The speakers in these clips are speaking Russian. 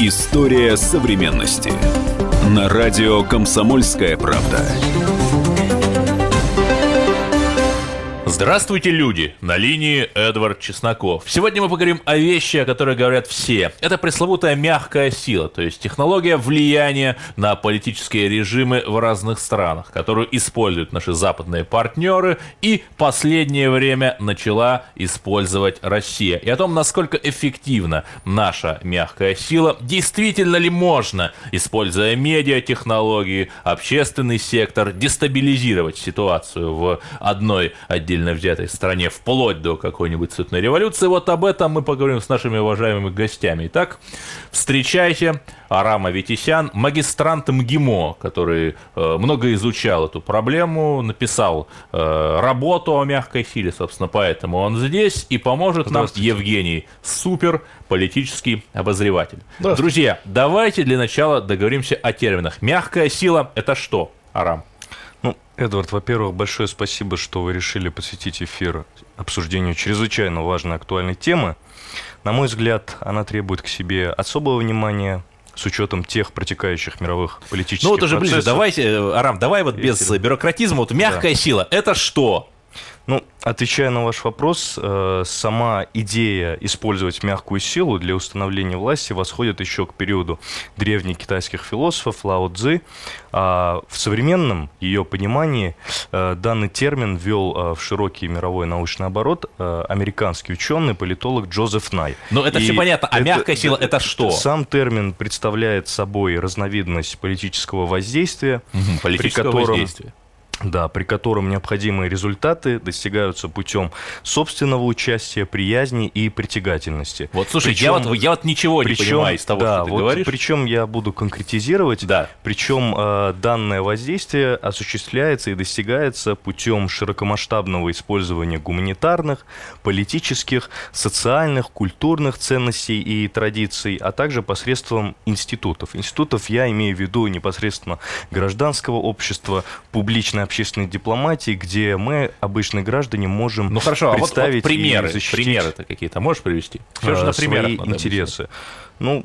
История современности. На радио «Комсомольская правда». Здравствуйте, люди! На линии Эдвард Чесноков. Сегодня мы поговорим о вещи, о которых говорят все. Это пресловутая мягкая сила, то есть технология влияния на политические режимы в разных странах, которую используют наши западные партнеры и последнее время начала использовать Россия. И о том, насколько эффективна наша мягкая сила, действительно ли можно, используя медиатехнологии, общественный сектор, дестабилизировать ситуацию в одной отдельной отдельно взятой стране, вплоть до какой-нибудь цветной революции. Вот об этом мы поговорим с нашими уважаемыми гостями. Итак, встречайте Арама Витисян, магистрант МГИМО, который э, много изучал эту проблему, написал э, работу о мягкой силе, собственно, поэтому он здесь и поможет нам Евгений Супер, политический обозреватель. Друзья, давайте для начала договоримся о терминах. Мягкая сила – это что, Арам? Эдвард, во-первых, большое спасибо, что вы решили посвятить эфир обсуждению чрезвычайно важной актуальной темы. На мой взгляд, она требует к себе особого внимания, с учетом тех протекающих мировых политических Ну вот уже ближе, давайте, э, Арам, давай вот без бюрократизма, вот мягкая да. сила, это что? Ну, отвечая на ваш вопрос, э, сама идея использовать мягкую силу для установления власти восходит еще к периоду древних китайских философов Лао Цзы. А в современном ее понимании э, данный термин ввел э, в широкий мировой научный оборот американский ученый, политолог Джозеф Най. Ну, это И все понятно. А это, мягкая сила – это что? Сам термин представляет собой разновидность политического воздействия, угу, политического при котором воздействия да, при котором необходимые результаты достигаются путем собственного участия, приязни и притягательности. Вот, слушай, причем, я, вот, я вот ничего причем, не понимаю из того, да, что ты вот, говоришь. Причем я буду конкретизировать. Да. Причем э, данное воздействие осуществляется и достигается путем широкомасштабного использования гуманитарных, политических, социальных, культурных ценностей и традиций, а также посредством институтов. Институтов я имею в виду непосредственно гражданского общества, публичное общественной дипломатии, где мы, обычные граждане, можем ну, хорошо, представить а вот, вот примеры, примеры-то какие-то можешь привести? Все же на свои интересы. Ну,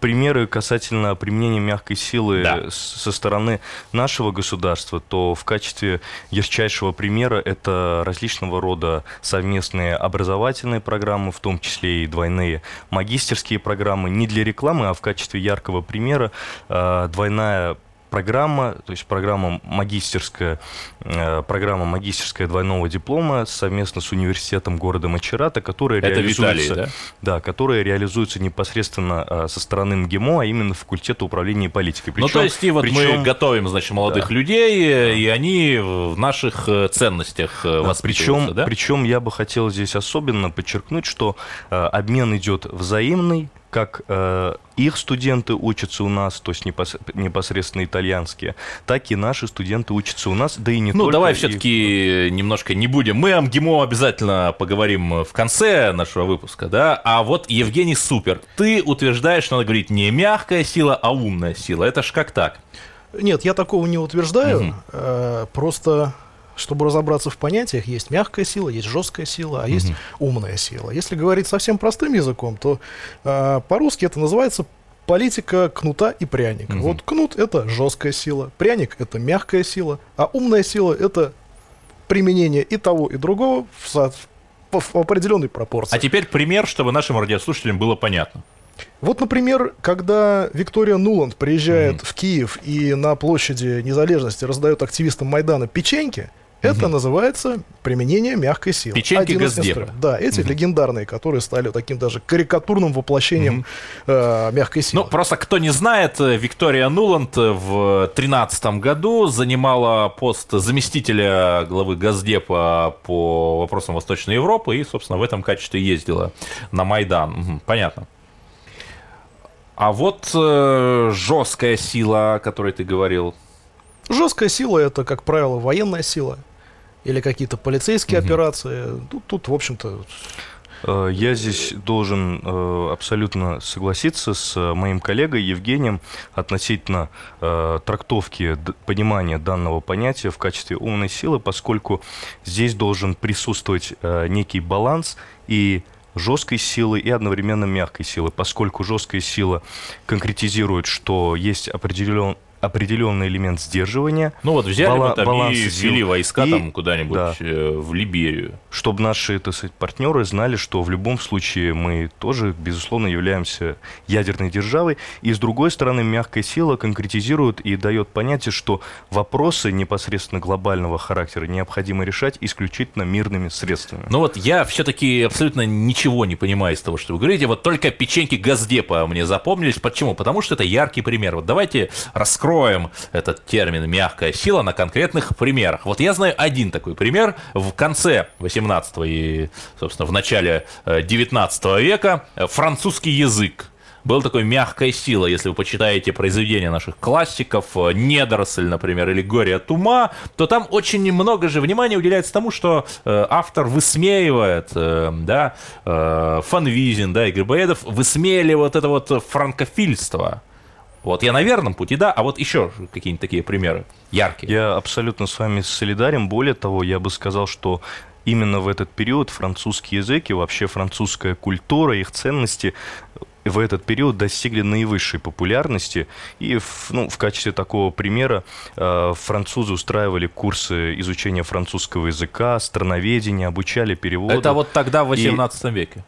примеры касательно применения мягкой силы да. со стороны нашего государства, то в качестве ярчайшего примера это различного рода совместные образовательные программы, в том числе и двойные магистерские программы, не для рекламы, а в качестве яркого примера э, двойная программа, то есть программа магистерская, э, программа магистерская двойного диплома совместно с университетом города Мачерата, которая Это реализуется, Виталий, да? Да, которая реализуется непосредственно э, со стороны МГИМО, а именно факультета управления политикой. Причем, ну, то есть, и вот причем, мы готовим, значит, молодых да. людей, да. и они в наших э, ценностях да, причем, да? Причем я бы хотел здесь особенно подчеркнуть, что обмен идет взаимный, как э, их студенты учатся у нас, то есть непос непосредственно итальянские, так и наши студенты учатся у нас, да и не ну, только. Ну, давай все-таки немножко не будем. Мы о МГИМО обязательно поговорим в конце нашего выпуска, да? А вот Евгений Супер, ты утверждаешь, надо говорить не мягкая сила, а умная сила. Это ж как так? Нет, я такого не утверждаю. Угу. Э, просто чтобы разобраться в понятиях, есть мягкая сила, есть жесткая сила, а есть умная сила. Если говорить совсем простым языком, то э, по-русски это называется политика кнута и пряника. Угу. Вот кнут это жесткая сила, пряник это мягкая сила, а умная сила это применение и того, и другого в, в, в определенной пропорции. А теперь пример, чтобы нашим радиослушателям было понятно. Вот, например, когда Виктория Нуланд приезжает mm-hmm. в Киев и на площади Незалежности раздает активистам Майдана печеньки, это угу. называется применение мягкой силы. Печеньки Газдепа. Да, эти угу. легендарные, которые стали таким даже карикатурным воплощением угу. э, мягкой силы. Ну, просто кто не знает, э, Виктория Нуланд в 2013 году занимала пост заместителя главы Газдепа по вопросам Восточной Европы и, собственно, в этом качестве ездила на Майдан. Угу, понятно. А вот э, жесткая сила, о которой ты говорил. Жесткая сила это, как правило, военная сила или какие-то полицейские угу. операции. Тут, тут, в общем-то... Э, я здесь должен э, абсолютно согласиться с моим коллегой Евгением относительно э, трактовки понимания данного понятия в качестве умной силы, поскольку здесь должен присутствовать некий баланс и жесткой силы и одновременно мягкой силы, поскольку жесткая сила конкретизирует, что есть определен, определенный элемент сдерживания. Ну вот взяли бала- вот там и ввели войска и, там куда-нибудь да, э, в Либерию. Чтобы наши, так сказать, партнеры знали, что в любом случае мы тоже, безусловно, являемся ядерной державой. И с другой стороны, мягкая сила конкретизирует и дает понятие, что вопросы непосредственно глобального характера необходимо решать исключительно мирными средствами. Ну вот я все-таки абсолютно ничего не понимаю из того, что вы говорите. Вот только печеньки Газдепа мне запомнились. Почему? Потому что это яркий пример. Вот давайте раскроем раскроем этот термин «мягкая сила» на конкретных примерах. Вот я знаю один такой пример. В конце 18 и, собственно, в начале 19 э, века французский язык был такой мягкая сила, если вы почитаете произведения наших классиков, э, «Недоросль», например, или «Горе от ума», то там очень много же внимания уделяется тому, что э, автор высмеивает, э, да, э, Фанвизин, да, и Грибоедов высмеяли вот это вот франкофильство. Вот я на верном пути, да, а вот еще какие-нибудь такие примеры яркие. Я абсолютно с вами солидарен. Более того, я бы сказал, что именно в этот период французский язык и вообще французская культура, их ценности в этот период достигли наивысшей популярности. И в, ну, в качестве такого примера э, французы устраивали курсы изучения французского языка, страноведения, обучали переводу. Это вот тогда, в 18 и... веке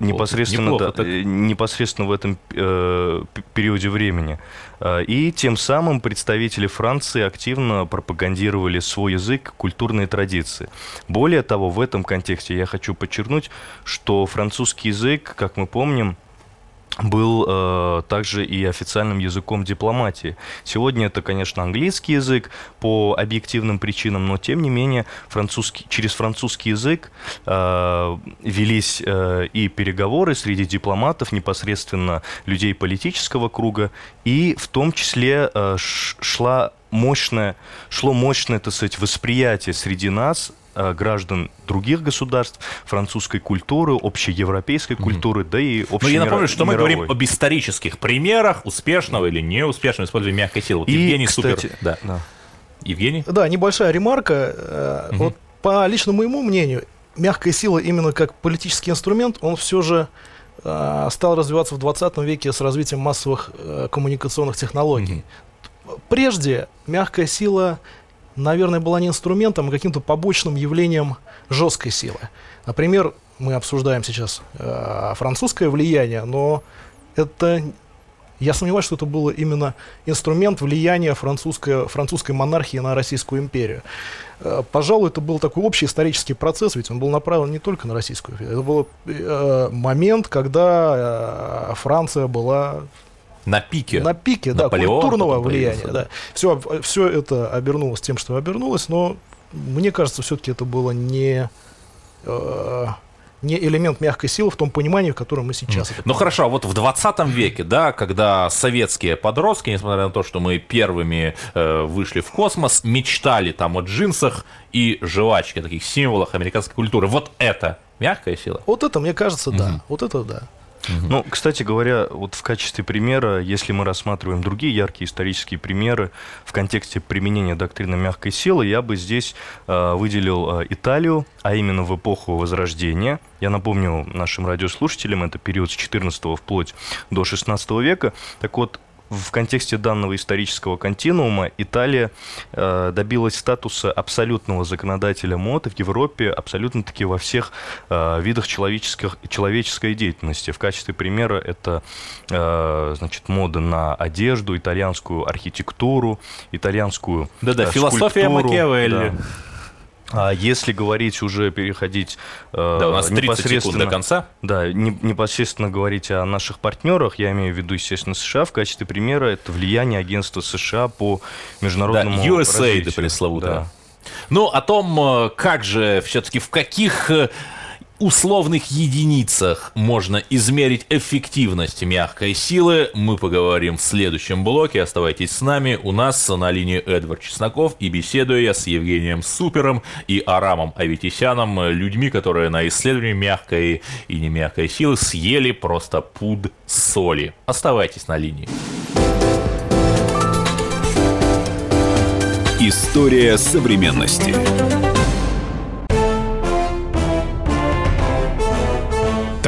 непосредственно, Неплохо, да, так... Э, непосредственно в этом э, периоде времени. Э, и тем самым представители Франции активно пропагандировали свой язык, культурные традиции. Более того, в этом контексте я хочу подчеркнуть, что французский язык, как мы помним, был э, также и официальным языком дипломатии. Сегодня это, конечно, английский язык по объективным причинам, но тем не менее французский, через французский язык э, велись э, и переговоры среди дипломатов, непосредственно людей политического круга, и в том числе э, шла мощное, шло мощное, так сказать, восприятие среди нас граждан других государств, французской культуры, общеевропейской культуры, да и общей Но я напомню, что мы говорим об исторических примерах успешного или неуспешного использования мягкой силы. Вот и, Евгений кстати, супер. Да. да. Евгений? Да, небольшая ремарка. Угу. Вот по личному моему мнению, мягкая сила именно как политический инструмент, он все же э, стал развиваться в 20 веке с развитием массовых э, коммуникационных технологий. Угу. Прежде мягкая сила наверное, была не инструментом, а каким-то побочным явлением жесткой силы. Например, мы обсуждаем сейчас э, французское влияние, но это я сомневаюсь, что это было именно инструмент влияния французской, французской монархии на Российскую империю. Э, пожалуй, это был такой общий исторический процесс, ведь он был направлен не только на Российскую империю. Это был э, момент, когда э, Франция была на пике. На пике, да, культурного влияния. Да. Все, все это обернулось тем, что обернулось, но мне кажется, все-таки это было не э, не элемент мягкой силы в том понимании, в котором мы сейчас. Mm. Ну хорошо, а вот в 20 веке, да, когда советские подростки, несмотря на то, что мы первыми э, вышли в космос, мечтали там о джинсах и жвачке, таких символах американской культуры. Вот это мягкая сила? Вот это, мне кажется, да. Mm-hmm. Вот это да. Ну, кстати говоря, вот в качестве примера, если мы рассматриваем другие яркие исторические примеры в контексте применения доктрины мягкой силы, я бы здесь э, выделил э, Италию, а именно в эпоху Возрождения. Я напомню нашим радиослушателям, это период с 14 вплоть до 16 века. Так вот, в контексте данного исторического континуума Италия э, добилась статуса абсолютного законодателя мод в Европе абсолютно-таки во всех э, видах человеческих, человеческой деятельности. В качестве примера это э, значит, мода на одежду, итальянскую архитектуру, итальянскую Да-да, э, философия Макиавелли. Да. А если говорить уже, переходить э, да, у нас непосредственно... до конца. Да, не, непосредственно говорить о наших партнерах, я имею в виду, естественно, США, в качестве примера это влияние агентства США по международному да, USA, развитию. пресловутое. Да. Ну, о том, э, как же все-таки, в каких э, условных единицах можно измерить эффективность мягкой силы, мы поговорим в следующем блоке. Оставайтесь с нами. У нас на линии Эдвард Чесноков и беседую я с Евгением Супером и Арамом Аветисяном, людьми, которые на исследовании мягкой и не мягкой силы съели просто пуд соли. Оставайтесь на линии. История современности.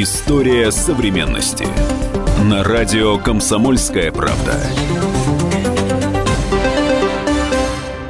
История современности. На радио «Комсомольская правда».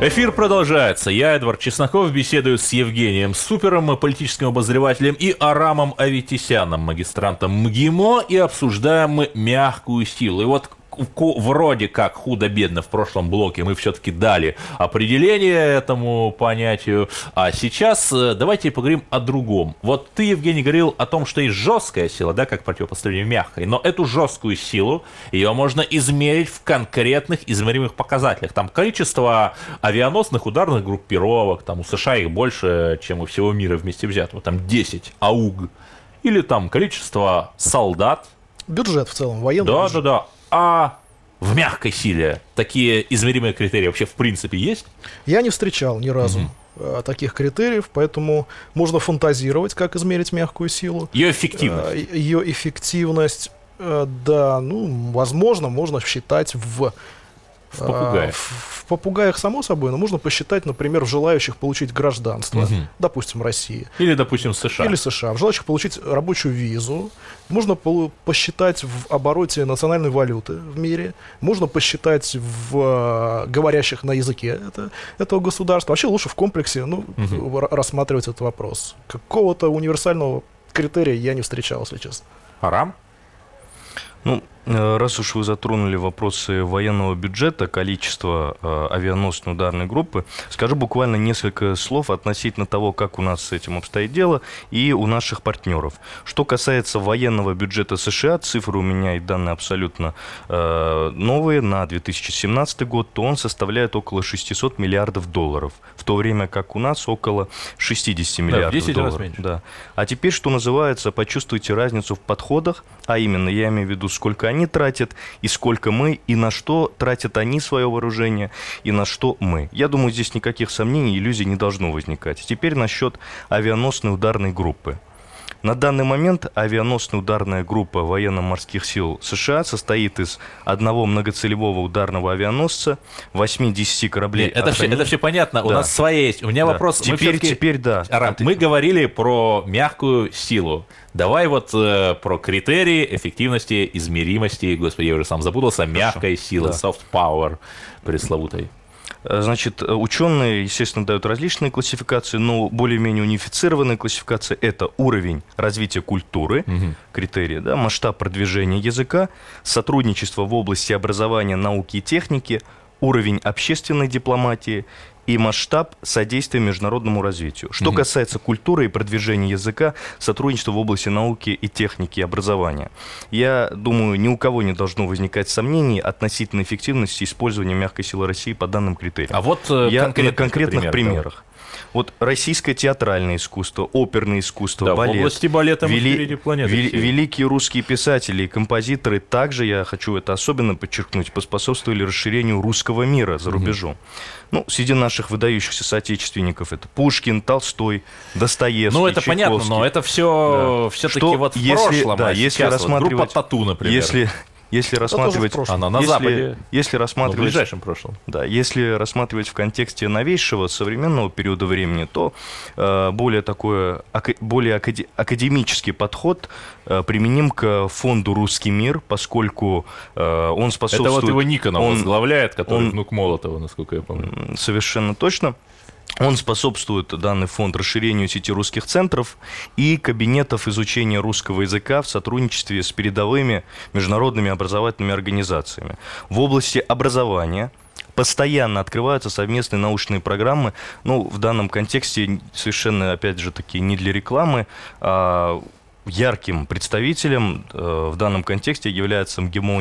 Эфир продолжается. Я, Эдвард Чесноков, беседую с Евгением Супером, политическим обозревателем, и Арамом Аветисяном, магистрантом МГИМО, и обсуждаем мы мягкую силу. И вот вроде как худо-бедно в прошлом блоке мы все-таки дали определение этому понятию. А сейчас э, давайте поговорим о другом. Вот ты, Евгений, говорил о том, что есть жесткая сила, да, как противопоставление мягкой, но эту жесткую силу, ее можно измерить в конкретных измеримых показателях. Там количество авианосных ударных группировок, там у США их больше, чем у всего мира вместе взятого, там 10 АУГ. Или там количество солдат, Бюджет в целом, военный да, бюджет. да, да. А в мягкой силе такие измеримые критерии вообще в принципе есть? Я не встречал ни разу э, таких критериев, поэтому можно фантазировать, как измерить мягкую силу. Ее эффективность. Э, Ее эффективность, э, да, ну, возможно, можно считать в... В попугаях. э, В, в попугаях, само собой, но можно посчитать, например, в желающих получить гражданство, Мгм. допустим, России. Или, допустим, США. Или США. В желающих получить рабочую визу. Можно полу- посчитать в обороте национальной валюты в мире. Можно посчитать в э, говорящих на языке это, этого государства. Вообще лучше в комплексе ну, р- рассматривать этот вопрос. Какого-то универсального критерия я не встречал, если честно. Арам? Ну, раз уж вы затронули вопросы военного бюджета, количества э, авианосной ударной группы, скажу буквально несколько слов относительно того, как у нас с этим обстоит дело и у наших партнеров. Что касается военного бюджета США, цифры у меня и данные абсолютно э, новые на 2017 год, то он составляет около 600 миллиардов долларов, в то время как у нас около 60 миллиардов 10 раз долларов. меньше. Да. А теперь, что называется, почувствуйте разницу в подходах, а именно, я имею в виду, сколько они тратят, и сколько мы, и на что тратят они свое вооружение, и на что мы. Я думаю, здесь никаких сомнений, иллюзий не должно возникать. Теперь насчет авианосной ударной группы. На данный момент авианосная ударная группа военно-морских сил США состоит из одного многоцелевого ударного авианосца, 8-10 кораблей. Нет, это, все, это все понятно. У Да. нас своя есть. У меня Да. вопрос. Теперь, теперь, да. Арам, мы говорили про мягкую силу. Давай вот э, про критерии эффективности, измеримости, господи, я уже сам запутался, мягкой силы, да. soft power пресловутой. Э, Значит, э, ученые, естественно, дают различные классификации, но более-менее унифицированная классификация – это уровень развития культуры, критерии, да, масштаб продвижения языка, сотрудничество в области образования, науки и техники, уровень общественной дипломатии и масштаб содействия международному развитию. Что касается культуры и продвижения языка, сотрудничества в области науки и техники и образования, я думаю, ни у кого не должно возникать сомнений относительно эффективности использования мягкой силы России по данным критериям. А вот э, Я конкретных на конкретных примеров, примерах. Вот российское театральное искусство, оперное искусство, Да, в балет. области балета вели- впереди планеты вели- великие русские писатели и композиторы также, я хочу это особенно подчеркнуть, поспособствовали расширению русского мира за рубежом. Ну, среди наших выдающихся соотечественников это Пушкин, Толстой, Достоевский, Ну, это понятно, но Чайковский. это все Да. все-таки вот в если- прошлом, да, а если сейчас вот группа рассматривать- Тату, например. Если, если в рассматривать... Она на если, Западе, Если в рассматривать ближайшем прошлом. да, если рассматривать в контексте новейшего современного периода времени, то э, более такой более акаде- академический подход э, применим к фонду «Русский мир», поскольку э, он Это способствует... вот его Никонов он- возглавляет, который он- внук Молотова, насколько я помню. Совершенно точно. Он способствует, данный фонд, расширению сети русских центров и кабинетов изучения русского языка в сотрудничестве с передовыми международными образовательными организациями. В области образования постоянно открываются совместные научные программы. Ну, в данном контексте совершенно, опять же таки, не для рекламы, а ярким представителем э, в данном контексте является МГИМО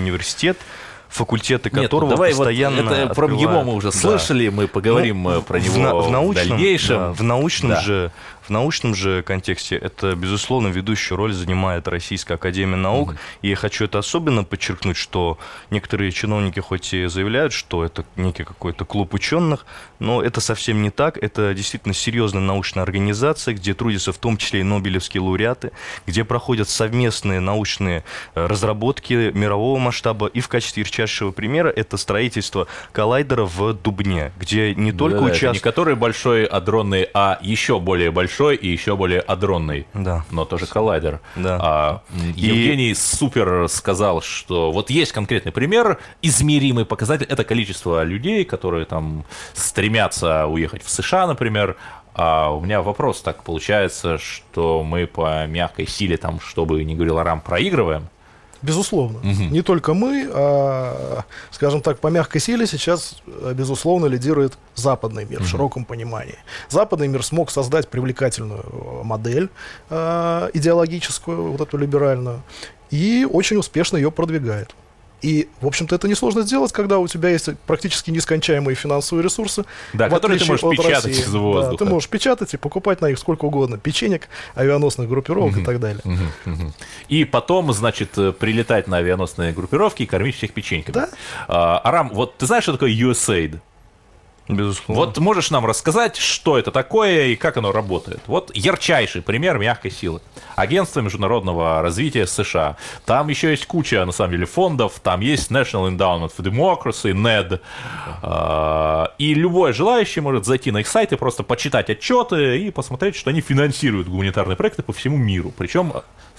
факультеты Нет, ну которого давай вот постоянно это про МГИМО открывают. мы уже Да. слышали, мы поговорим Ну, э, про в него в в, научном, дальнейшем. да, в научном Да. же В научном же контексте это, безусловно, ведущую роль занимает Российская Академия Наук. Mm-hmm. И я хочу это особенно подчеркнуть, что некоторые чиновники хоть и заявляют, что это некий какой-то клуб ученых, но это совсем не так. Это действительно серьезная научная организация, где трудятся в том числе и нобелевские лауреаты, где проходят совместные научные э, разработки мирового масштаба. И в качестве ярчайшего примера это строительство коллайдера в Дубне, где не только да, участвуют... Не который большой адронный, а еще более большой и еще более адронный. Да. Но тоже коллайдер. Да. А, Евгений и... супер сказал, что вот есть конкретный пример, измеримый показатель, это количество людей, которые там стремятся уехать в США, например, а у меня вопрос так получается, что мы по мягкой силе, там, чтобы не говорил Арам, проигрываем. Безусловно. Угу. Не только мы, а, скажем так, по мягкой силе сейчас, э, безусловно, лидирует западный мир угу. в широком понимании. Западный мир смог создать привлекательную э, модель а, идеологическую, вот эту либеральную, и очень успешно ее продвигает. И, в общем-то, это несложно сделать, когда у тебя есть практически нескончаемые финансовые ресурсы. Да, которые ты можешь печатать России. из воздуха. Да, ты можешь печатать и покупать на них сколько угодно печенек, авианосных группировок угу, и так далее. Угу, угу. И потом, значит, прилетать на авианосные группировки и кормить всех печеньками. Да. А, Арам, вот ты знаешь, что такое USAID? Безусловно. Вот можешь нам рассказать, что это такое и как оно работает? Вот ярчайший пример мягкой силы. Агентство международного развития США. Там еще есть куча, на самом деле, фондов. Там есть National Endowment for Democracy, NED. А, и любой желающий может зайти на их сайт и просто почитать отчеты и посмотреть, что они финансируют гуманитарные проекты по всему миру. Причем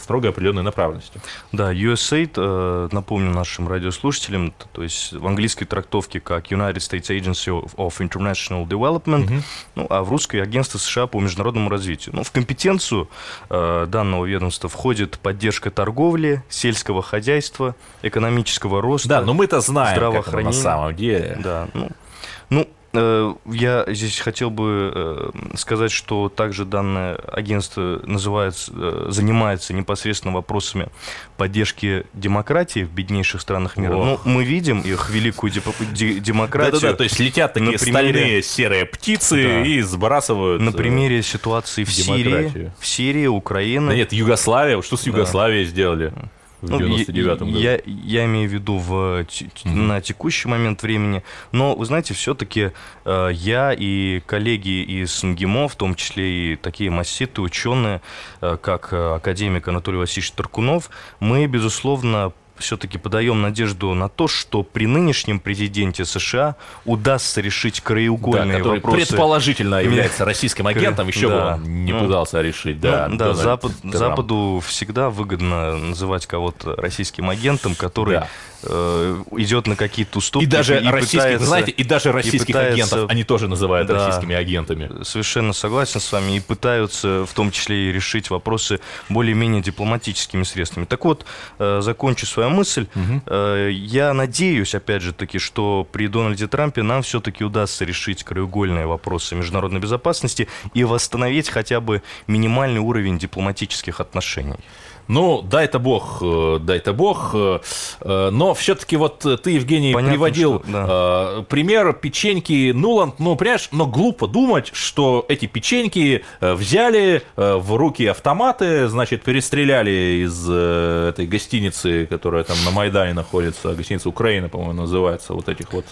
строго определенной направленностью. Да, USAID, э, напомню нашим радиослушателям, то есть в английской трактовке как United States Agency of International Development, угу. ну, а в русской агентство США по международному развитию. Ну, в компетенцию э, данного ведомства входит поддержка торговли, сельского хозяйства, экономического роста. Да, но мы-то знаем, как это на самом деле. Да, ну, ну, я здесь хотел бы э, сказать, что также данное агентство называется, э, занимается непосредственно вопросами поддержки демократии в беднейших странах мира. Ох. Ну, мы видим их великую демократию. Да-да-да, то есть летят такие на примере... стальные серые птицы да. и сбрасывают На примере ситуации в Сирии, в Сирии, Украина. Да нет, Югославия, что с Югославией да. сделали? В ну, 99 году. Я, я имею в виду в, mm-hmm. на текущий момент времени. Но, вы знаете, все-таки э, я и коллеги из МГИМО, в том числе и такие масситы, ученые, э, как э, академик Анатолий Васильевич Таркунов, мы, безусловно, все-таки подаем надежду на то, что при нынешнем президенте США удастся решить краеугольные да, который вопросы. предположительно является российским агентом, еще да. бы он не ну, пытался решить. Да, ну, да Запад, Западу всегда выгодно называть кого-то российским агентом, который да э, идет на какие-то уступки. И даже и российских, пытается, знаете, и даже российских и пытается, агентов они тоже называют да, российскими агентами. Совершенно согласен с вами. И пытаются в том числе и решить вопросы более-менее дипломатическими средствами. Так вот, э, закончу свою мысль. Угу. Э, я надеюсь, опять же таки, что при Дональде Трампе нам все-таки удастся решить краеугольные вопросы международной безопасности и восстановить хотя бы минимальный уровень дипломатических отношений. Ну, дай-то бог, э, дай-то бог. Э, э, но все-таки вот ты, Евгений, Понятно, приводил что, да. пример печеньки Нуланд. Ну, понимаешь, но глупо думать, что эти печеньки взяли в руки автоматы, значит, перестреляли из этой гостиницы, которая там на Майдане находится, гостиница Украина, по-моему, называется, вот этих вот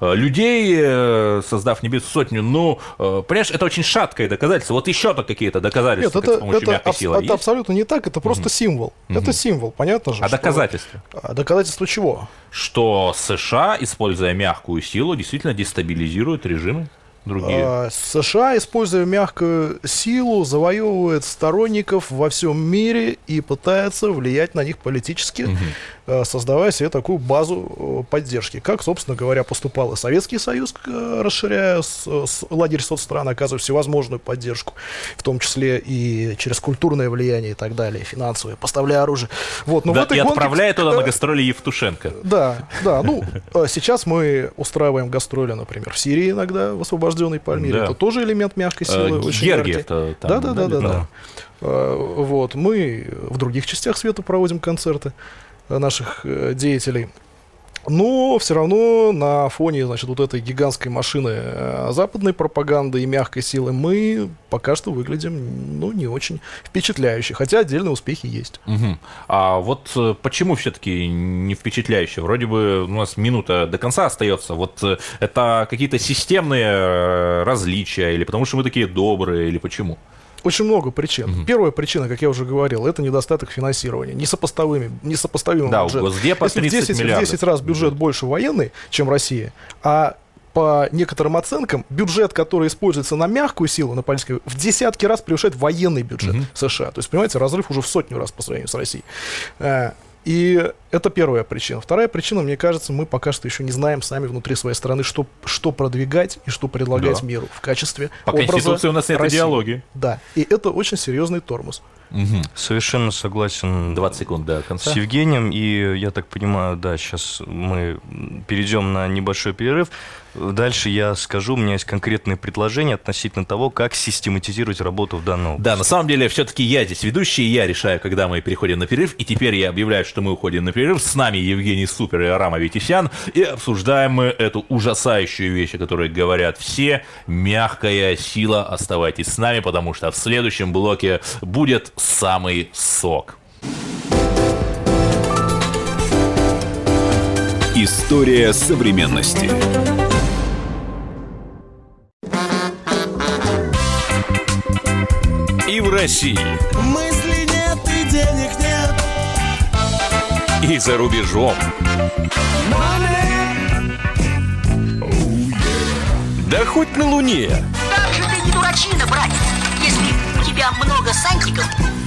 людей, создав небесную сотню. Ну, понимаешь, это очень шаткое доказательство. Вот еще-то какие-то доказательства Нет, это, с помощью это, мягкой силы Это абсолютно не так, это просто mm символ. Угу. Это символ, понятно же. А что... доказательства? А доказательства чего? Что США, используя мягкую силу, действительно дестабилизируют режимы другие. А, США, используя мягкую силу, завоевывает сторонников во всем мире и пытается влиять на них политически. Угу. Э, создавая себе такую базу э, поддержки. Как, собственно говоря, поступал и Советский Союз, э, расширяя с, с лагерь соцстран, оказывая всевозможную поддержку, в том числе и через культурное влияние и так далее, финансовое, поставляя оружие. Вот, но да, в этой и гонке... отправляя туда на гастроли Евтушенко. Да, да. Ну, сейчас мы устраиваем гастроли, например, в Сирии иногда, в освобожденной Пальмире. Да. Это тоже элемент мягкой силы. Георгиев да, да, да, да, да. Вот, мы в других частях света проводим концерты наших э, деятелей. Но все равно на фоне, значит, вот этой гигантской машины э, западной пропаганды и мягкой силы мы пока что выглядим, ну, не очень впечатляюще, хотя отдельные успехи есть. Угу. А вот э, почему все-таки не впечатляюще? Вроде бы у нас минута до конца остается. Вот э, это какие-то системные различия, или потому что мы такие добрые, или почему? Очень много причин. Угу. Первая причина, как я уже говорил, это недостаток финансирования. Несопоставимый, несопоставимый да, бюджет. Госдепа Если в 10, в 10 раз бюджет больше военный, чем Россия, а по некоторым оценкам, бюджет, который используется на мягкую силу, на политику, в десятки раз превышает военный бюджет угу. США. То есть, понимаете, разрыв уже в сотню раз по сравнению с Россией. И это первая причина. Вторая причина, мне кажется, мы пока что еще не знаем сами внутри своей страны, что, что продвигать и что предлагать да. миру в качестве По образа Конституции у нас нет России. идеологии. Да, и это очень серьезный тормоз. Угу. Совершенно согласен 20 секунд до конца. с Евгением. И я так понимаю, да, сейчас мы перейдем на небольшой перерыв. Дальше я скажу, у меня есть конкретные предложения относительно того, как систематизировать работу в данном Да, на самом деле, все-таки я здесь ведущий, я решаю, когда мы переходим на перерыв, и теперь я объявляю, что мы уходим на перерыв. С нами Евгений Супер и Арама Витисян, и обсуждаем мы эту ужасающую вещь, о которой говорят все. Мягкая сила, оставайтесь с нами, потому что в следующем блоке будет самый сок. История современности. И в России. Мысли нет и денег нет. И за рубежом. Да хоть на Луне. Как же ты не дурачина, братец, если у тебя много сантиков,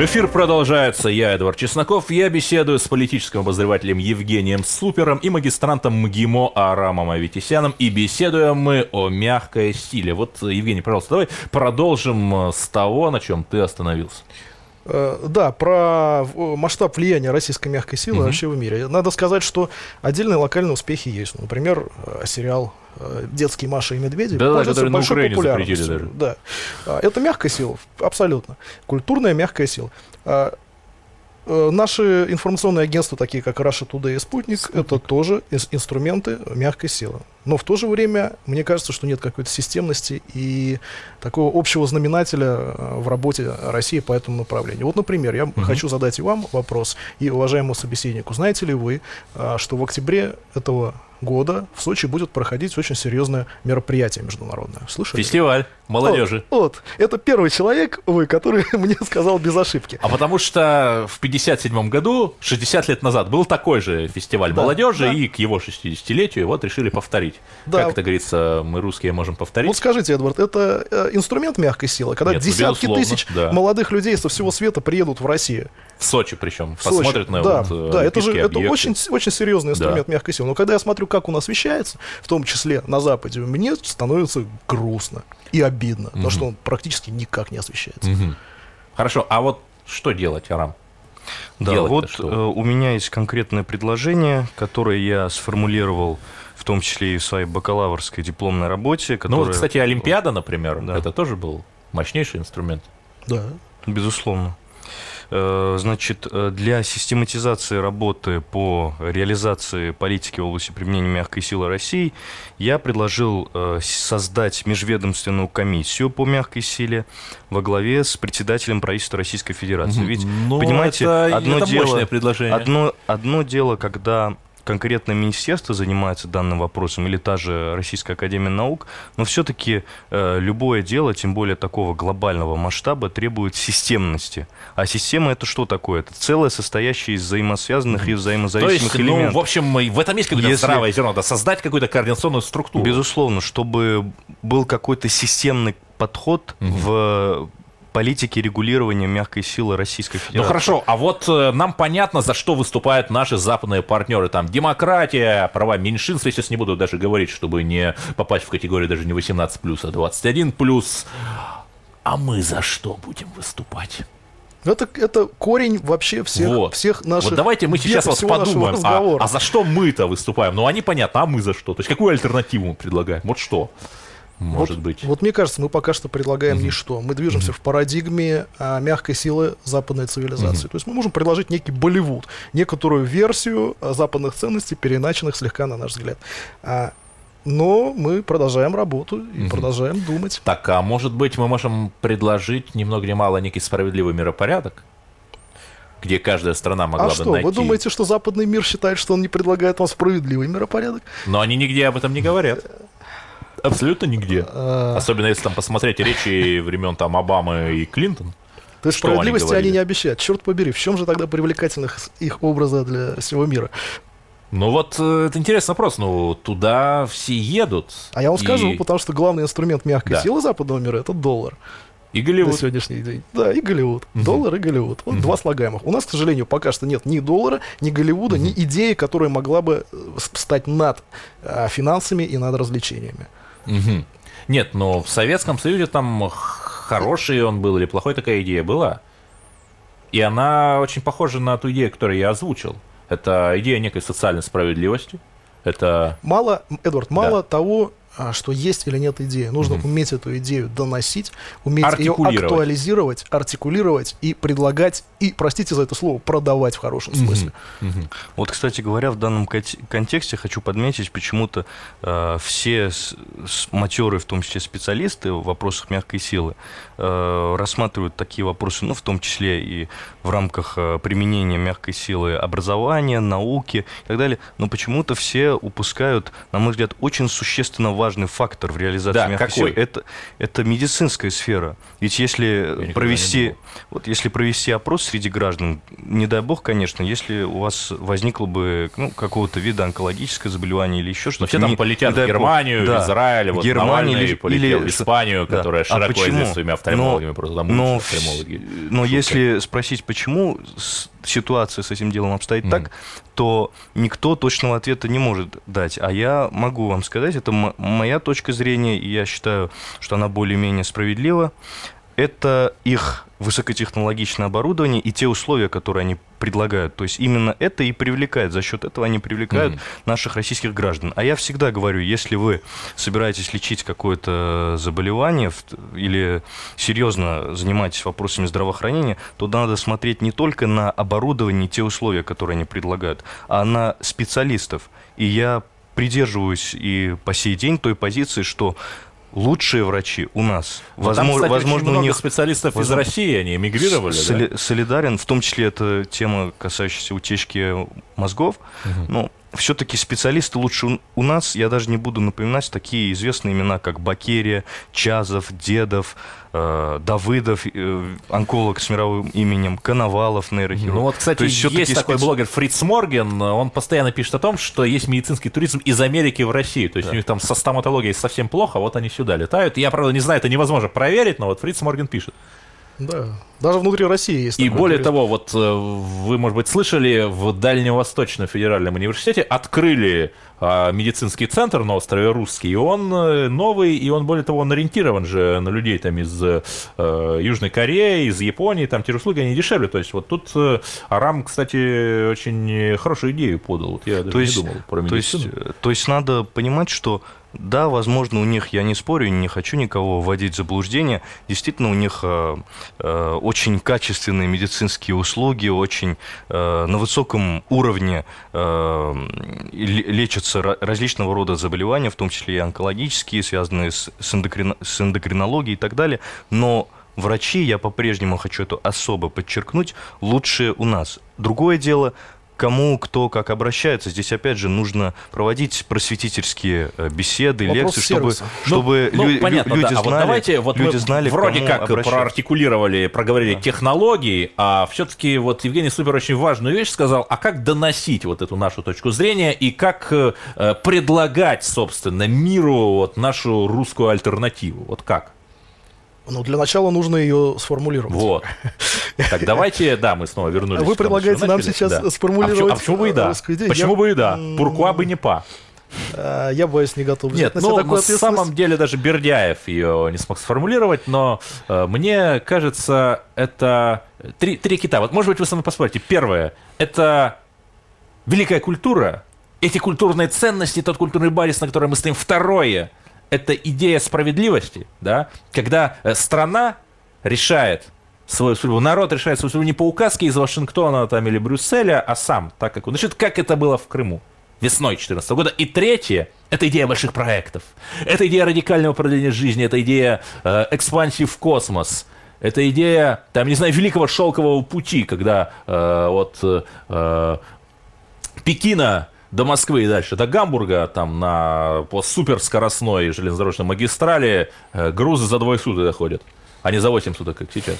Эфир продолжается. Я, Эдвард Чесноков. Я беседую с политическим обозревателем Евгением Супером и магистрантом МГИМО Арамом Аветисяном. И беседуем мы о мягкой стиле. Вот, Евгений, пожалуйста, давай продолжим с того, на чем ты остановился. Э, да, про масштаб влияния российской мягкой силы угу. вообще в мире. Надо сказать, что отдельные локальные успехи есть. Например, э, сериал э, детские Маша и Медведи да, пользуются да, большой популярностью. Даже. Да. А, это мягкая сила, абсолютно. Культурная мягкая сила. Э, наши информационные агентства, такие как Russia Today и Спутник, Спутник. это тоже инструменты мягкой силы. Но в то же время, мне кажется, что нет какой-то системности и такого общего знаменателя э, в работе России по этому направлению. Вот, например, я угу. хочу задать и вам вопрос, и уважаемому собеседнику. Знаете ли вы, что в октябре этого года в Сочи будет проходить очень серьезное мероприятие международное. Слышали? Фестиваль молодежи. Вот, вот. Это первый человек, вы, который мне сказал без ошибки. А потому что в 57 году, 60 лет назад, был такой же фестиваль да, молодежи, да. и к его 60-летию вот решили повторить. Да. Как это говорится, мы русские можем повторить. Вот скажите, Эдвард, это э, инструмент мягкой силы, когда Нет, десятки тысяч да. молодых людей со всего света приедут в Россию. В Сочи причем, в посмотрят Сочи. на да, вот, Да, это же это очень, очень серьезный инструмент да. мягкой силы. Но когда я смотрю, как он освещается, в том числе на Западе, мне становится грустно и обидно, угу. потому что он практически никак не освещается. Угу. Хорошо, а вот что делать, Арам? Да, делать вот что? Э, у меня есть конкретное предложение, которое я сформулировал в том числе и в своей бакалаврской дипломной работе. Которая... Ну, вот, кстати, Олимпиада, например, да. это тоже был мощнейший инструмент. Да. Безусловно. Э, значит, э, для систематизации работы по реализации политики в области применения мягкой силы России я предложил э, создать межведомственную комиссию по мягкой силе во главе с председателем правительства Российской Федерации. Ведь, ну, понимаете, это, одно, это дело, предложение. Одно, одно дело, когда конкретно министерство занимается данным вопросом или та же Российская Академия Наук, но все-таки э, любое дело, тем более такого глобального масштаба, требует системности. А система это что такое? Это целое, состоящее из взаимосвязанных и взаимозависимых То есть, элементов. Ну, в общем, в этом есть какое-то Если... здравое зерно, да, создать какую-то координационную структуру. Безусловно, чтобы был какой-то системный подход угу. в политики регулирования мягкой силы Российской Федерации. Ну хорошо, а вот э, нам понятно, за что выступают наши западные партнеры. Там демократия, права меньшинств, я сейчас не буду даже говорить, чтобы не попасть в категорию даже не 18+, а 21+. А мы за что будем выступать? Это, это корень вообще всех, Вот. всех наших... Вот давайте мы сейчас нашего подумаем, а, а за что мы-то выступаем? Ну, они понятно, а мы за что? То есть какую альтернативу мы предлагаем? Вот что может вот, быть? Вот мне кажется, мы пока что предлагаем ничто. Мы движемся в парадигме а, мягкой силы западной цивилизации. То есть мы можем предложить некий Болливуд, некоторую версию а, западных ценностей, переначенных слегка на наш взгляд. А, но мы продолжаем работу и продолжаем думать. Так, а может быть, мы можем предложить ни много ни мало некий справедливый миропорядок? Где каждая страна могла А бы что, найти... вы думаете, что западный мир считает, что он не предлагает вам справедливый миропорядок? Но они нигде об этом не говорят. Абсолютно нигде. А, Особенно если там посмотреть речи времен там Обамы и Клинтон. То есть Что они справедливости они, говорили? не обещают. Черт побери, в чем же тогда привлекательных их образа для всего мира? Ну вот, э, это интересный вопрос. Ну, туда все едут. А я вам И- скажу, потому что главный инструмент мягкой Да. силы западного мира это доллар. И На Голливуд. сегодняшний день. Да, и Голливуд. Доллар и Голливуд. Вот два слагаемых. У нас, к сожалению, пока что нет ни доллара, ни Голливуда, ни идеи, которая могла бы э, стать над а, финансами и над развлечениями. Мгм. Нет, но в Советском Союзе там хороший он был или плохой такая идея была. И она очень похожа на ту идею, которую я озвучил. Это идея некой социальной справедливости. Это... Мало, Эдвард, мало Да. того, что есть или нет идеи. Нужно уметь эту идею доносить, уметь ее актуализировать, артикулировать и предлагать, и, простите за это слово, продавать в хорошем смысле. Вот, кстати говоря, в данном кон- контексте хочу подметить, почему-то э, все с, с- матерые, в том числе специалисты в вопросах мягкой силы, э, рассматривают такие вопросы, ну, в том числе и в рамках э, применения мягкой силы образования, науки и так далее, но почему-то все упускают, на мой взгляд, очень существенно важный фактор в реализации Да, мягкой какой? Это, это медицинская сфера. Ведь если провести, вот если провести опрос среди граждан, не дай бог, конечно, если у вас возникло бы ну, какого-то вида онкологическое заболевание или еще что-то. Но все там не- полетят не в бог. Германию, Да, в Израиль, вот Навальный или- полетел или в Испанию, Да. которая А широко почему? известна своими офтальмологами, просто там но, офтальмологи. но Шутка. если спросить, почему ситуация с этим делом обстоит так, то никто точного ответа не может дать. А я могу вам сказать, это моя точка зрения, и я считаю, что она более-менее справедлива. Это их высокотехнологичное оборудование и те условия, которые они предлагают. То есть именно это и привлекает. За счет этого они привлекают наших российских граждан. А я всегда говорю, если вы собираетесь лечить какое-то заболевание или серьезно занимаетесь вопросами здравоохранения, то надо смотреть не только на оборудование и те условия, которые они предлагают, а на специалистов. И я придерживаюсь и по сей день той позиции, что лучшие врачи у нас. Но там, Возможно, кстати, очень возможно у много них специалистов из возможно, России, они эмигрировали, да? соли- солидарен, в том числе это тема, касающаяся утечки мозгов. Но все-таки специалисты лучше у- нас, я даже не буду напоминать такие известные имена, как Бокерия, Чазов, Дедов, э, Давыдов, э, онколог с мировым именем, Коновалов, нейрохирург. Ну вот, кстати, То есть, всё-таки такой специ- блогер Фриц Морген, он постоянно пишет о том, что есть медицинский туризм из Америки в Россию. То есть у них там со стоматологией совсем плохо, вот они сюда летают. Я, правда, не знаю, это невозможно проверить, но вот Фриц Морген пишет. Да. Даже внутри России есть. И такой более того, вот э, вы, может быть, слышали, в Дальневосточном федеральном университете открыли а, медицинский центр на острове Русский. И он э, новый, и он, более того, он ориентирован же на людей там из э, Южной Кореи, из Японии, там те же услуги, они дешевле. То есть вот тут Арам, кстати, очень хорошую идею подал. Вот я даже То есть, не думал про то, есть, медицину. то есть надо понимать, что да, возможно, у них, я не спорю, не хочу никого вводить в заблуждение, действительно у них э, э, очень качественные медицинские услуги, очень э, на высоком уровне э, лечатся ра- различного рода заболевания, в том числе и онкологические, связанные с, с эндокрин- с эндокринологией и так далее, но врачи, я по-прежнему хочу это особо подчеркнуть, лучшие у нас. Другое дело, кому кто как обращается. Здесь, опять же, нужно проводить просветительские э, беседы, Вопрос лекции, чтобы, сервиса. чтобы Ну, лю- лю- понятно, люди да. А знали, вот давайте, вот люди знали, вроде как обращаться. проартикулировали, проговорили технологии, а все-таки вот Евгений Супер очень важную вещь сказал, а как доносить вот эту нашу точку зрения и как э, э, предлагать, собственно, миру вот нашу русскую альтернативу, вот как? Ну, для начала нужно ее сформулировать. Вот. Так давайте, да, мы снова вернулись. Вы предлагаете нам сейчас да. сформулировать а почему, а почему бы и да? идею? Почему бы и да? Пуркуа бы не па. А, я боюсь, не готов Нет, на ну, на самом деле даже Бердяев ее не смог сформулировать, но э, мне кажется, это три, три кита. Вот, может быть, вы со мной поспорите. Первое – это великая культура, эти культурные ценности, тот культурный базис, на котором мы стоим. Второе – это идея справедливости, да, когда э, страна решает свою судьбу, народ решает свою судьбу не по указке из Вашингтона там, или Брюсселя, а сам, так как он. Значит, как это было в Крыму весной 2014 года. И третье – это идея больших проектов. Это идея радикального продления жизни, это идея э, экспансии в космос. Это идея, там, не знаю, великого шелкового пути, когда э, от э, Пекина до Москвы и дальше до Гамбурга, там на, по суперскоростной железнодорожной магистрали э, грузы за двое суток доходят, а не за 8 суток, как сейчас.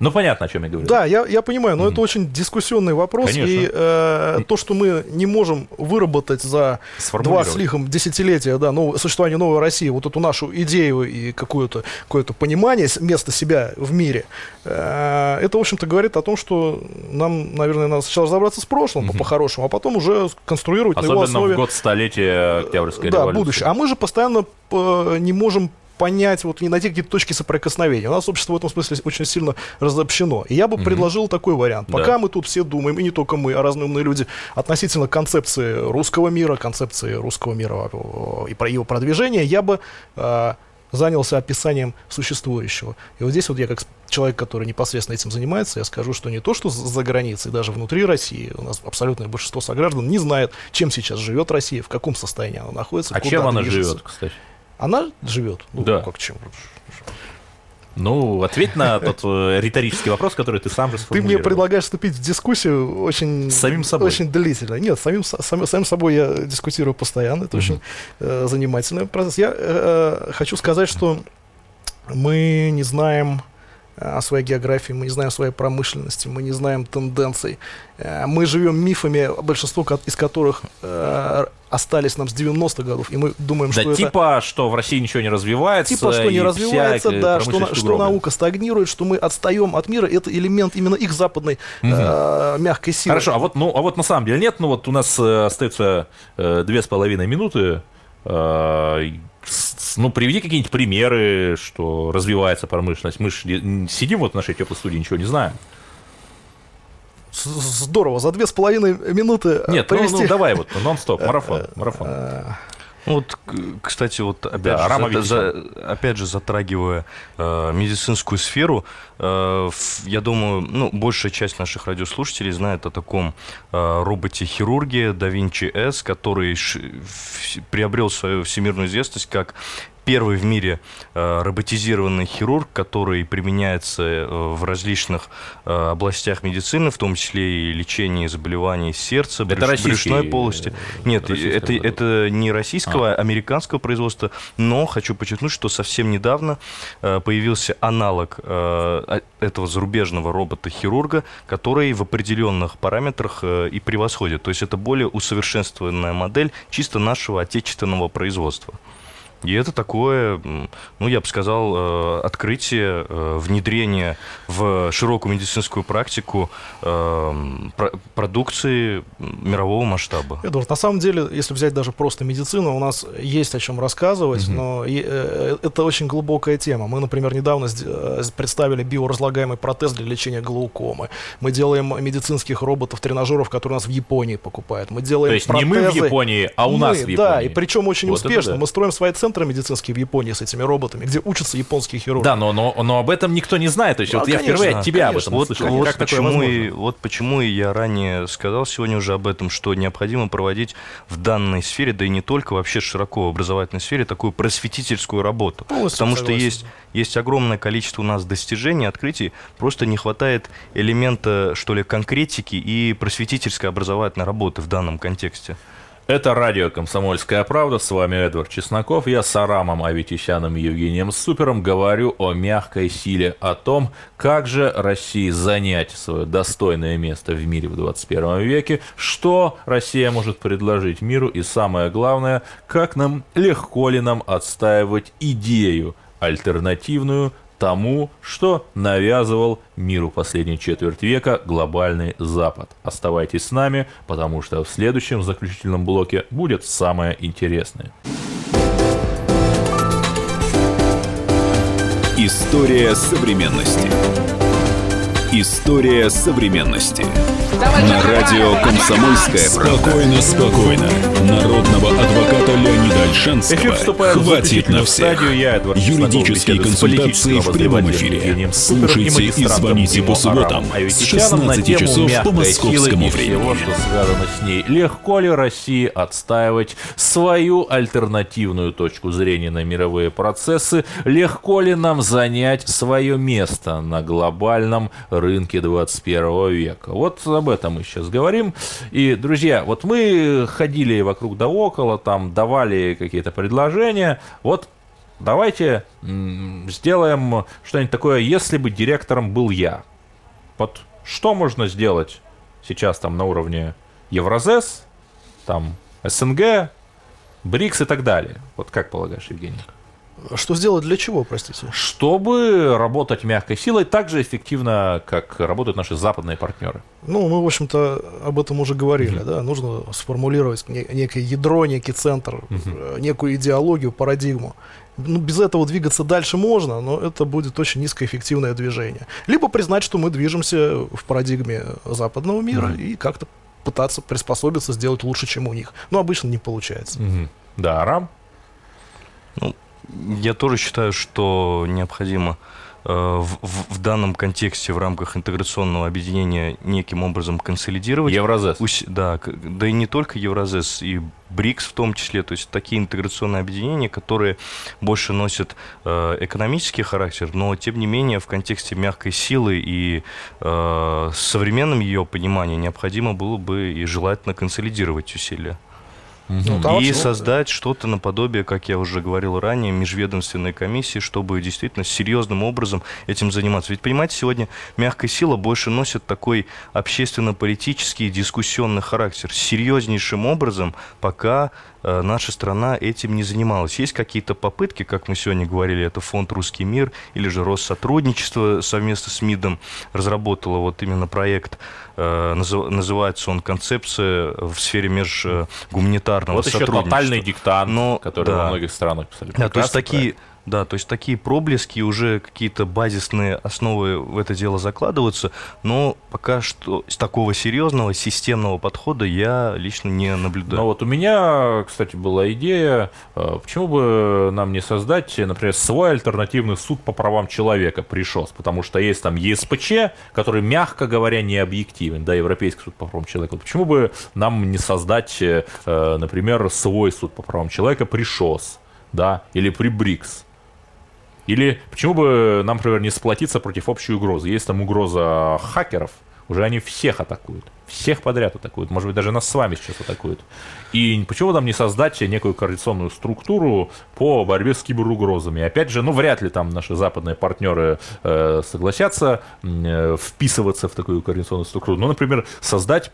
Ну, понятно, о чем я говорю. Да, я, я понимаю, но mm-hmm. это очень дискуссионный вопрос. Конечно. И э, то, что мы не можем выработать за два с лихом десятилетия да, нов, существования новой России, вот эту нашу идею и какое-то какое понимание места себя в мире, э, это, в общем-то, говорит о том, что нам, наверное, надо сначала разобраться с прошлым mm-hmm. по-хорошему, а потом уже конструировать Особенно на его основе... в год столетия Октябрьской да, революции. будущее. А мы же постоянно э, не можем понять, вот не найти какие-то точки соприкосновения. У нас общество в этом смысле очень сильно разобщено. И я бы угу. предложил такой вариант. Пока да. мы тут все думаем, и не только мы, а разные умные люди, относительно концепции русского мира, концепции русского мира и про его продвижение, я бы э, занялся описанием существующего. И вот здесь вот я как человек, который непосредственно этим занимается, я скажу, что не то, что за границей, даже внутри России, у нас абсолютное большинство сограждан не знает, чем сейчас живет Россия, в каком состоянии она находится. А чем она движется. живет, кстати? Она живет. Ну, да. Как чем? Ну, ответь на тот э, риторический вопрос, который ты сам же Ты мне предлагаешь вступить в дискуссию очень... С самим собой. Очень длительно. Нет, самим, сам, самим собой я дискутирую постоянно. Это mm-hmm. очень э, занимательный процесс. Я э, хочу сказать, что мы не знаем о своей географии, мы не знаем своей промышленности, мы не знаем тенденций. Э, мы живем мифами, большинство из которых э, остались нам с 90-х годов, и мы думаем, да, что типа, это... что в России ничего не развивается. Типа, что не развивается, да, что, что наука стагнирует, что мы отстаем от мира, это элемент именно их западной угу. э, мягкой силы. Хорошо, а вот, ну, а вот на самом деле нет, ну вот у нас э, остается две с половиной минуты, ну, приведи какие-нибудь примеры, что развивается промышленность. Мы же сидим вот в нашей теплой студии, ничего не знаем. Здорово, за две с половиной минуты э, Нет, привести... ну, ну давай вот, нон-стоп, марафон, марафон. Вот, кстати, вот опять, да, же, за, за, опять же затрагивая э, медицинскую сферу, э, я думаю, ну, большая часть наших радиослушателей знает о таком э, роботе-хирурге Da Vinci S, который ш, в, приобрел свою всемирную известность как первый в мире э, роботизированный хирург, который применяется э, в различных э, областях медицины, в том числе и лечении заболеваний сердца, это брюш, брюшной полости. Нет, это, это не российского, а. американского производства, но хочу подчеркнуть, что совсем недавно появился аналог этого зарубежного робота-хирурга, который в определенных параметрах и превосходит. То есть это более усовершенствованная модель чисто нашего отечественного производства. И это такое, ну, я бы сказал, э, открытие, э, внедрение в широкую медицинскую практику э, продукции мирового масштаба. Эдвард, на самом деле, если взять даже просто медицину, у нас есть о чем рассказывать, угу. но это очень глубокая тема. Мы, например, недавно представили биоразлагаемый протез для лечения глаукомы. Мы делаем медицинских роботов-тренажеров, которые у нас в Японии покупают. Мы делаем То есть протезы. не мы в Японии, а у мы, нас в Японии. Да, и причем очень вот успешно. Да. Мы строим свои центры центры медицинские в Японии с этими роботами, где учатся японские хирурги. Да, но, но, но об этом никто не знает. То есть, а, вот конечно, я впервые от тебя конечно. об этом вот, слышал. Вот, как почему и, вот почему и я ранее сказал сегодня уже об этом, что необходимо проводить в данной сфере, да и не только вообще широко в образовательной сфере, такую просветительскую работу. Полностью Потому согласен. что есть, есть огромное количество у нас достижений, открытий, просто не хватает элемента, что ли, конкретики и просветительской образовательной работы в данном контексте. Это радио «Комсомольская правда». С вами Эдвард Чесноков. Я с Арамом Аветисяном и Евгением Супером говорю о мягкой силе, о том, как же России занять свое достойное место в мире в 21 веке, что Россия может предложить миру и, самое главное, как нам, легко ли нам отстаивать идею альтернативную тому, что навязывал миру последней четверть века глобальный Запад. Оставайтесь с нами, потому что в следующем заключительном блоке будет самое интересное. История современности. История современности. На радио «Комсомольская правда». Спокойно, спокойно. Народного адвоката Леонида Альшанского хватит на всех. Я, Эдвард Юридические консультации в прямом эфире. Слушайте и звоните по субботам с 16 часов по московскому времени. что связано с ней. Легко ли России отстаивать свою альтернативную точку зрения на мировые процессы? Легко ли нам занять свое место на глобальном рынке 21 века? Вот об этом мы сейчас говорим. И, друзья, вот мы ходили вокруг да около, там давали какие-то предложения. Вот давайте сделаем что-нибудь такое, если бы директором был я. Вот что можно сделать сейчас там на уровне Евразес, там СНГ, БРИКС и так далее? Вот как полагаешь, Евгений? Что сделать для чего, простите? Чтобы работать мягкой силой так же эффективно, как работают наши западные партнеры. Ну, мы, в общем-то, об этом уже говорили, mm-hmm. да, нужно сформулировать некое ядро, некий центр, mm-hmm. некую идеологию, парадигму. Ну, без этого двигаться дальше можно, но это будет очень низкоэффективное движение. Либо признать, что мы движемся в парадигме западного мира mm-hmm. и как-то пытаться приспособиться, сделать лучше, чем у них. Но обычно не получается. Mm-hmm. Да, Арам? Ну, я тоже считаю, что необходимо э, в, в, в данном контексте в рамках интеграционного объединения неким образом консолидировать. Евразес. Усь, да, да и не только Евразес, и БРИКС в том числе, то есть такие интеграционные объединения, которые больше носят э, экономический характер, но тем не менее в контексте мягкой силы и э, современном ее понимании необходимо было бы и желательно консолидировать усилия. Ну, и создать что-то наподобие, как я уже говорил ранее, межведомственной комиссии, чтобы действительно серьезным образом этим заниматься. Ведь, понимаете, сегодня мягкая сила больше носит такой общественно-политический дискуссионный характер. Серьезнейшим образом пока наша страна этим не занималась. Есть какие-то попытки, как мы сегодня говорили, это фонд «Русский мир» или же Россотрудничество совместно с МИДом разработало вот именно проект, э, называется он «Концепция в сфере межгуманитарного вот сотрудничества». Вот еще тотальный диктант, Но, который да, во многих странах писали. Да, то есть такие... Проект да, то есть такие проблески, уже какие-то базисные основы в это дело закладываются, но пока что с такого серьезного системного подхода я лично не наблюдаю. Ну вот у меня, кстати, была идея, э, почему бы нам не создать, например, свой альтернативный суд по правам человека при ШОС, потому что есть там ЕСПЧ, который, мягко говоря, не объективен, да, Европейский суд по правам человека. Почему бы нам не создать, э, например, свой суд по правам человека при ШОС, да, или при БРИКС? Или почему бы нам, например, не сплотиться против общей угрозы? Есть там угроза хакеров, уже они всех атакуют. Всех подряд атакуют. Может быть, даже нас с вами сейчас атакуют. И почему нам не создать некую координационную структуру по борьбе с киберугрозами? Опять же, ну, вряд ли там наши западные партнеры э, согласятся э, вписываться в такую координационную структуру. Ну, например, создать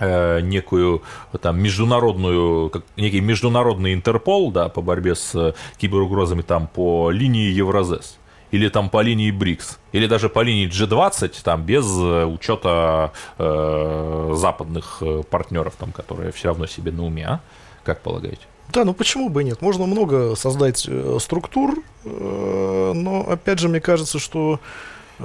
некую там международную, как, некий международный Интерпол, да, по борьбе с киберугрозами там по линии Евразес или там по линии БРИКС, или даже по линии G20, там без учета э, западных э, партнеров, там, которые все равно себе на уме, а? Как полагаете? Да, ну почему бы и нет? Можно много создать э, структур, э, но опять же, мне кажется, что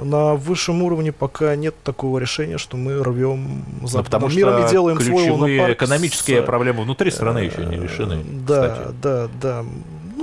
на высшем уровне пока нет такого решения, что мы рвем западным ну, потому миром и делаем свой лунопарк. экономические с... проблемы внутри страны еще не решены. Да, кстати. да, да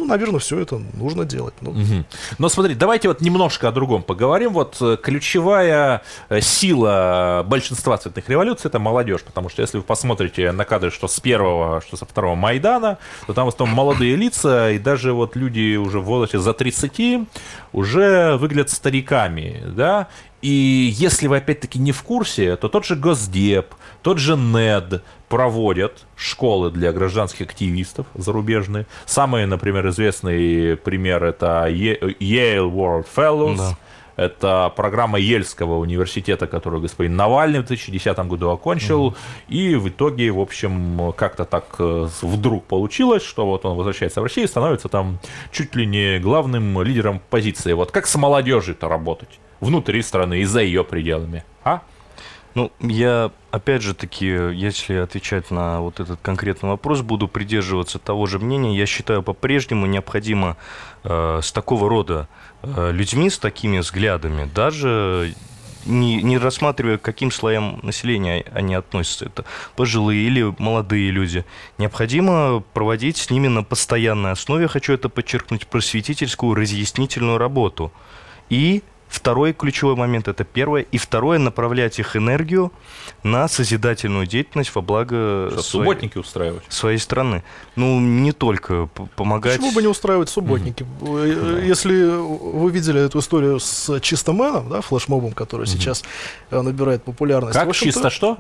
наверное, все это нужно делать. Ну. Угу. Но смотри, давайте вот немножко о другом поговорим. Вот э, ключевая э, сила большинства цветных революций – это молодежь. Потому что если вы посмотрите на кадры, что с первого, что со второго Майдана, то там в основном молодые лица, и даже вот люди уже в возрасте за 30 уже выглядят стариками, да, и если вы опять-таки не в курсе, то тот же Госдеп, тот же НЕД проводят школы для гражданских активистов зарубежные. Самый, например, известный пример это Yale World Fellows. Да. Это программа Ельского университета, которую господин Навальный в 2010 году окончил. Mm-hmm. И в итоге, в общем, как-то так э, вдруг получилось, что вот он возвращается в Россию и становится там чуть ли не главным лидером позиции. Вот как с молодежью-то работать? Внутри страны и за ее пределами, а? Ну, я, опять же таки, если отвечать на вот этот конкретный вопрос, буду придерживаться того же мнения. Я считаю, по-прежнему необходимо э, с такого рода э, людьми, с такими взглядами, даже не, не рассматривая, к каким слоям населения они относятся, это пожилые или молодые люди, необходимо проводить с ними на постоянной основе, хочу это подчеркнуть, просветительскую, разъяснительную работу. И Второй ключевой момент – это первое. И второе – направлять их энергию на созидательную деятельность во благо Что, своей, субботники устраивать? своей страны. Ну, не только помогать... Почему бы не устраивать субботники? Mm-hmm. Если вы видели эту историю с Чистоменом, да, флешмобом, который mm-hmm. сейчас э, набирает популярность. Как? Чисто что?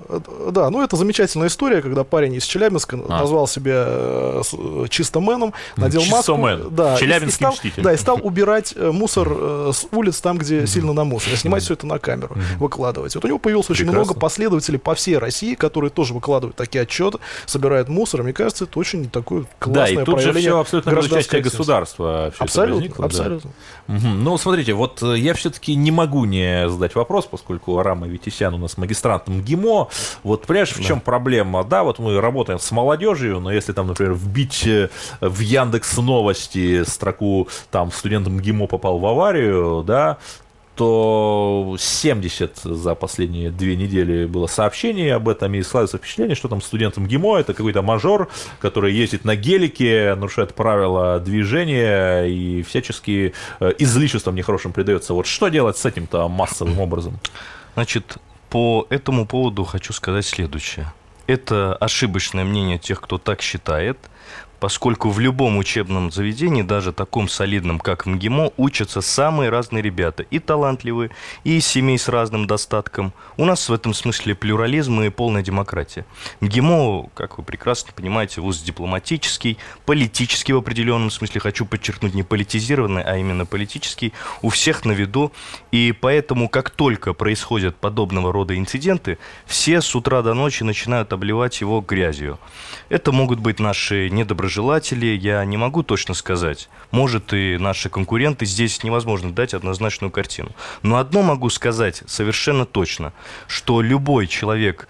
Да, ну это замечательная история, когда парень из Челябинска а. назвал себя Чистоменом, надел Чистомен. маску. Да, Челябинский и, и стал, мститель. Да, и стал убирать мусор с улиц там, где сильно на мусоре, снимать все это на камеру, выкладывать. Вот у него появилось очень много последователей по всей России, которые тоже выкладывают такие отчеты, собирают мусор. Мне кажется, это очень такое классное Да, и тут же все абсолютно участие государства. Абсолютно, возникло, абсолютно. Да. Угу. Ну, смотрите, вот э, я все-таки не могу не задать вопрос, поскольку Арама Витисян у нас магистрант МГИМО. Вот, понимаешь, в чем проблема? Да, вот мы работаем с молодежью, но если там, например, вбить э, в Яндекс Новости строку там студент МГИМО попал в аварию, да, то 70 за последние две недели было сообщений об этом, и складывается впечатление, что там студентам ГИМО это какой-то мажор, который ездит на гелике, нарушает правила движения и всячески э, излишеством нехорошим придается. Вот что делать с этим-то массовым образом? Значит, по этому поводу хочу сказать следующее. Это ошибочное мнение тех, кто так считает – поскольку в любом учебном заведении, даже таком солидном, как МГИМО, учатся самые разные ребята, и талантливые, и из семей с разным достатком. У нас в этом смысле плюрализм и полная демократия. МГИМО, как вы прекрасно понимаете, вуз дипломатический, политический в определенном смысле, хочу подчеркнуть, не политизированный, а именно политический, у всех на виду, и поэтому, как только происходят подобного рода инциденты, все с утра до ночи начинают обливать его грязью. Это могут быть наши недоброжелатели, недоброжелатели, я не могу точно сказать. Может, и наши конкуренты, здесь невозможно дать однозначную картину. Но одно могу сказать совершенно точно, что любой человек,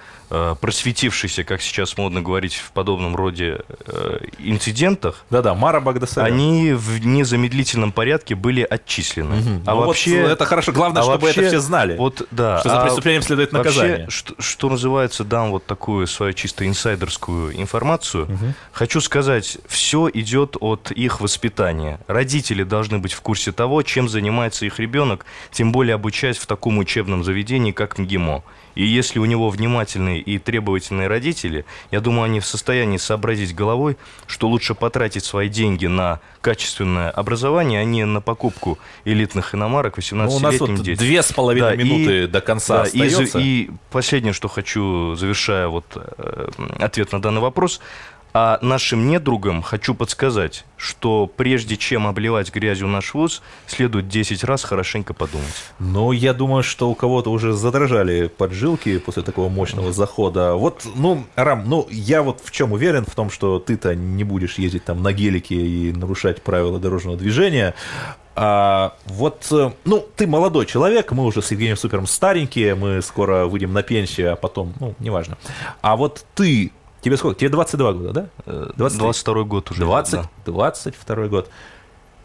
просветившиеся, как сейчас модно говорить, в подобном роде э, инцидентах, да-да, Мара Багдасарян. они в незамедлительном порядке были отчислены. Угу. А ну вообще вот это хорошо, главное, а чтобы вообще, это все знали. Вот да. Что за а преступлением а следует наказание. Вообще, что, что называется, дам вот такую свою чисто инсайдерскую информацию. Угу. Хочу сказать, все идет от их воспитания. Родители должны быть в курсе того, чем занимается их ребенок, тем более обучаясь в таком учебном заведении, как МГИМО. И если у него внимательные и требовательные родители, я думаю, они в состоянии сообразить головой, что лучше потратить свои деньги на качественное образование, а не на покупку элитных иномарок 18-летним ну, детям. две с половиной да, минуты и, до конца да, остается. И, и последнее, что хочу, завершая вот, э, ответ на данный вопрос – а нашим недругам хочу подсказать, что прежде чем обливать грязью наш вуз, следует 10 раз хорошенько подумать. Ну, я думаю, что у кого-то уже задрожали поджилки после такого мощного захода. Вот, ну, Рам, ну, я вот в чем уверен, в том, что ты-то не будешь ездить там на гелике и нарушать правила дорожного движения. А, вот, ну, ты молодой человек, мы уже с Евгением Супером старенькие, мы скоро выйдем на пенсию, а потом, ну, неважно. А вот ты Тебе сколько? Тебе 22 года, да? 23? 22 год уже. 20, да. 22 год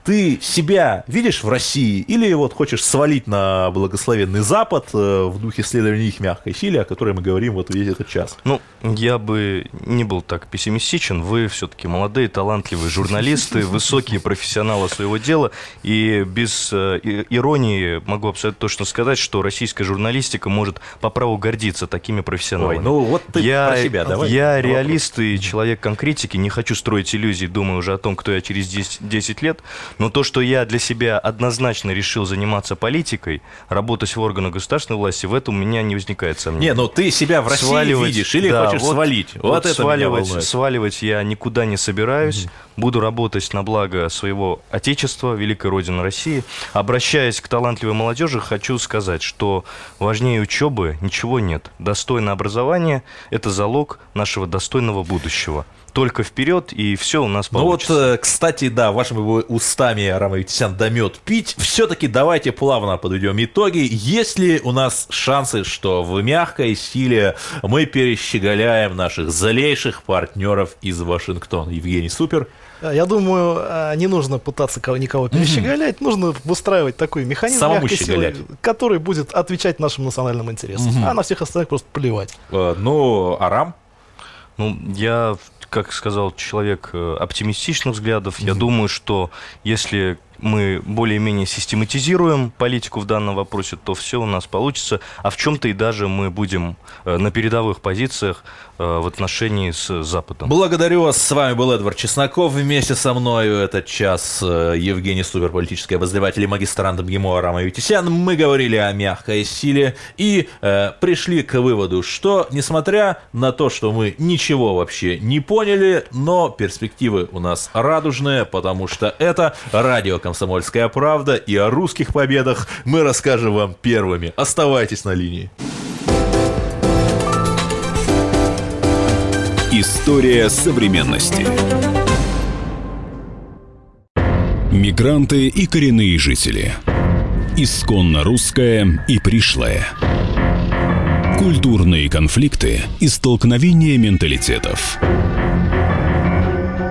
ты себя видишь в России или вот хочешь свалить на благословенный Запад э, в духе следования их мягкой силе, о которой мы говорим вот весь этот час? Ну, я бы не был так пессимистичен. Вы все-таки молодые, талантливые журналисты, высокие профессионалы своего дела. И без э, иронии могу абсолютно точно сказать, что российская журналистика может по праву гордиться такими профессионалами. Ой, ну вот ты я, про себя давай. Я реалист и человек конкретики, не хочу строить иллюзий, думаю уже о том, кто я через 10, 10 лет. Но то, что я для себя однозначно решил заниматься политикой, работать в органах государственной власти, в этом у меня не возникает сомнений. Не, ну ты себя в России сваливать, видишь или да, хочешь вот, свалить? Вот, вот это сваливать, сваливать я никуда не собираюсь. Угу. Буду работать на благо своего Отечества, великой Родины России. Обращаясь к талантливой молодежи, хочу сказать, что важнее учебы ничего нет. Достойное образование – это залог нашего достойного будущего только вперед, и все у нас получится. Ну вот, э, кстати, да, вашими устами, Рама Витисян, домет пить. Все-таки давайте плавно подведем итоги. Есть ли у нас шансы, что в мягкой силе мы перещеголяем наших злейших партнеров из Вашингтона? Евгений Супер. Я думаю, а, не нужно пытаться никого перещеголять, mm-hmm. нужно выстраивать такой механизм Самому мягкой силы, который будет отвечать нашим национальным интересам. Mm-hmm. А на всех остальных просто плевать. Uh, ну, Арам? Ну, я как сказал человек э, оптимистичных взглядов, mm-hmm. я думаю, что если мы более-менее систематизируем политику в данном вопросе, то все у нас получится. А в чем-то и даже мы будем э, на передовых позициях э, в отношении с Западом. Благодарю вас. С вами был Эдвард Чесноков. Вместе со мной этот час э, Евгений Супер, политический обозреватель и магистрант МГИМО Арама Витисян. Мы говорили о мягкой силе и э, пришли к выводу, что несмотря на то, что мы ничего вообще не поняли, но перспективы у нас радужные, потому что это радио «Комсомольская правда», и о русских победах мы расскажем вам первыми. Оставайтесь на линии. История современности. Мигранты и коренные жители. Исконно русское и пришлое. Культурные конфликты и столкновения менталитетов.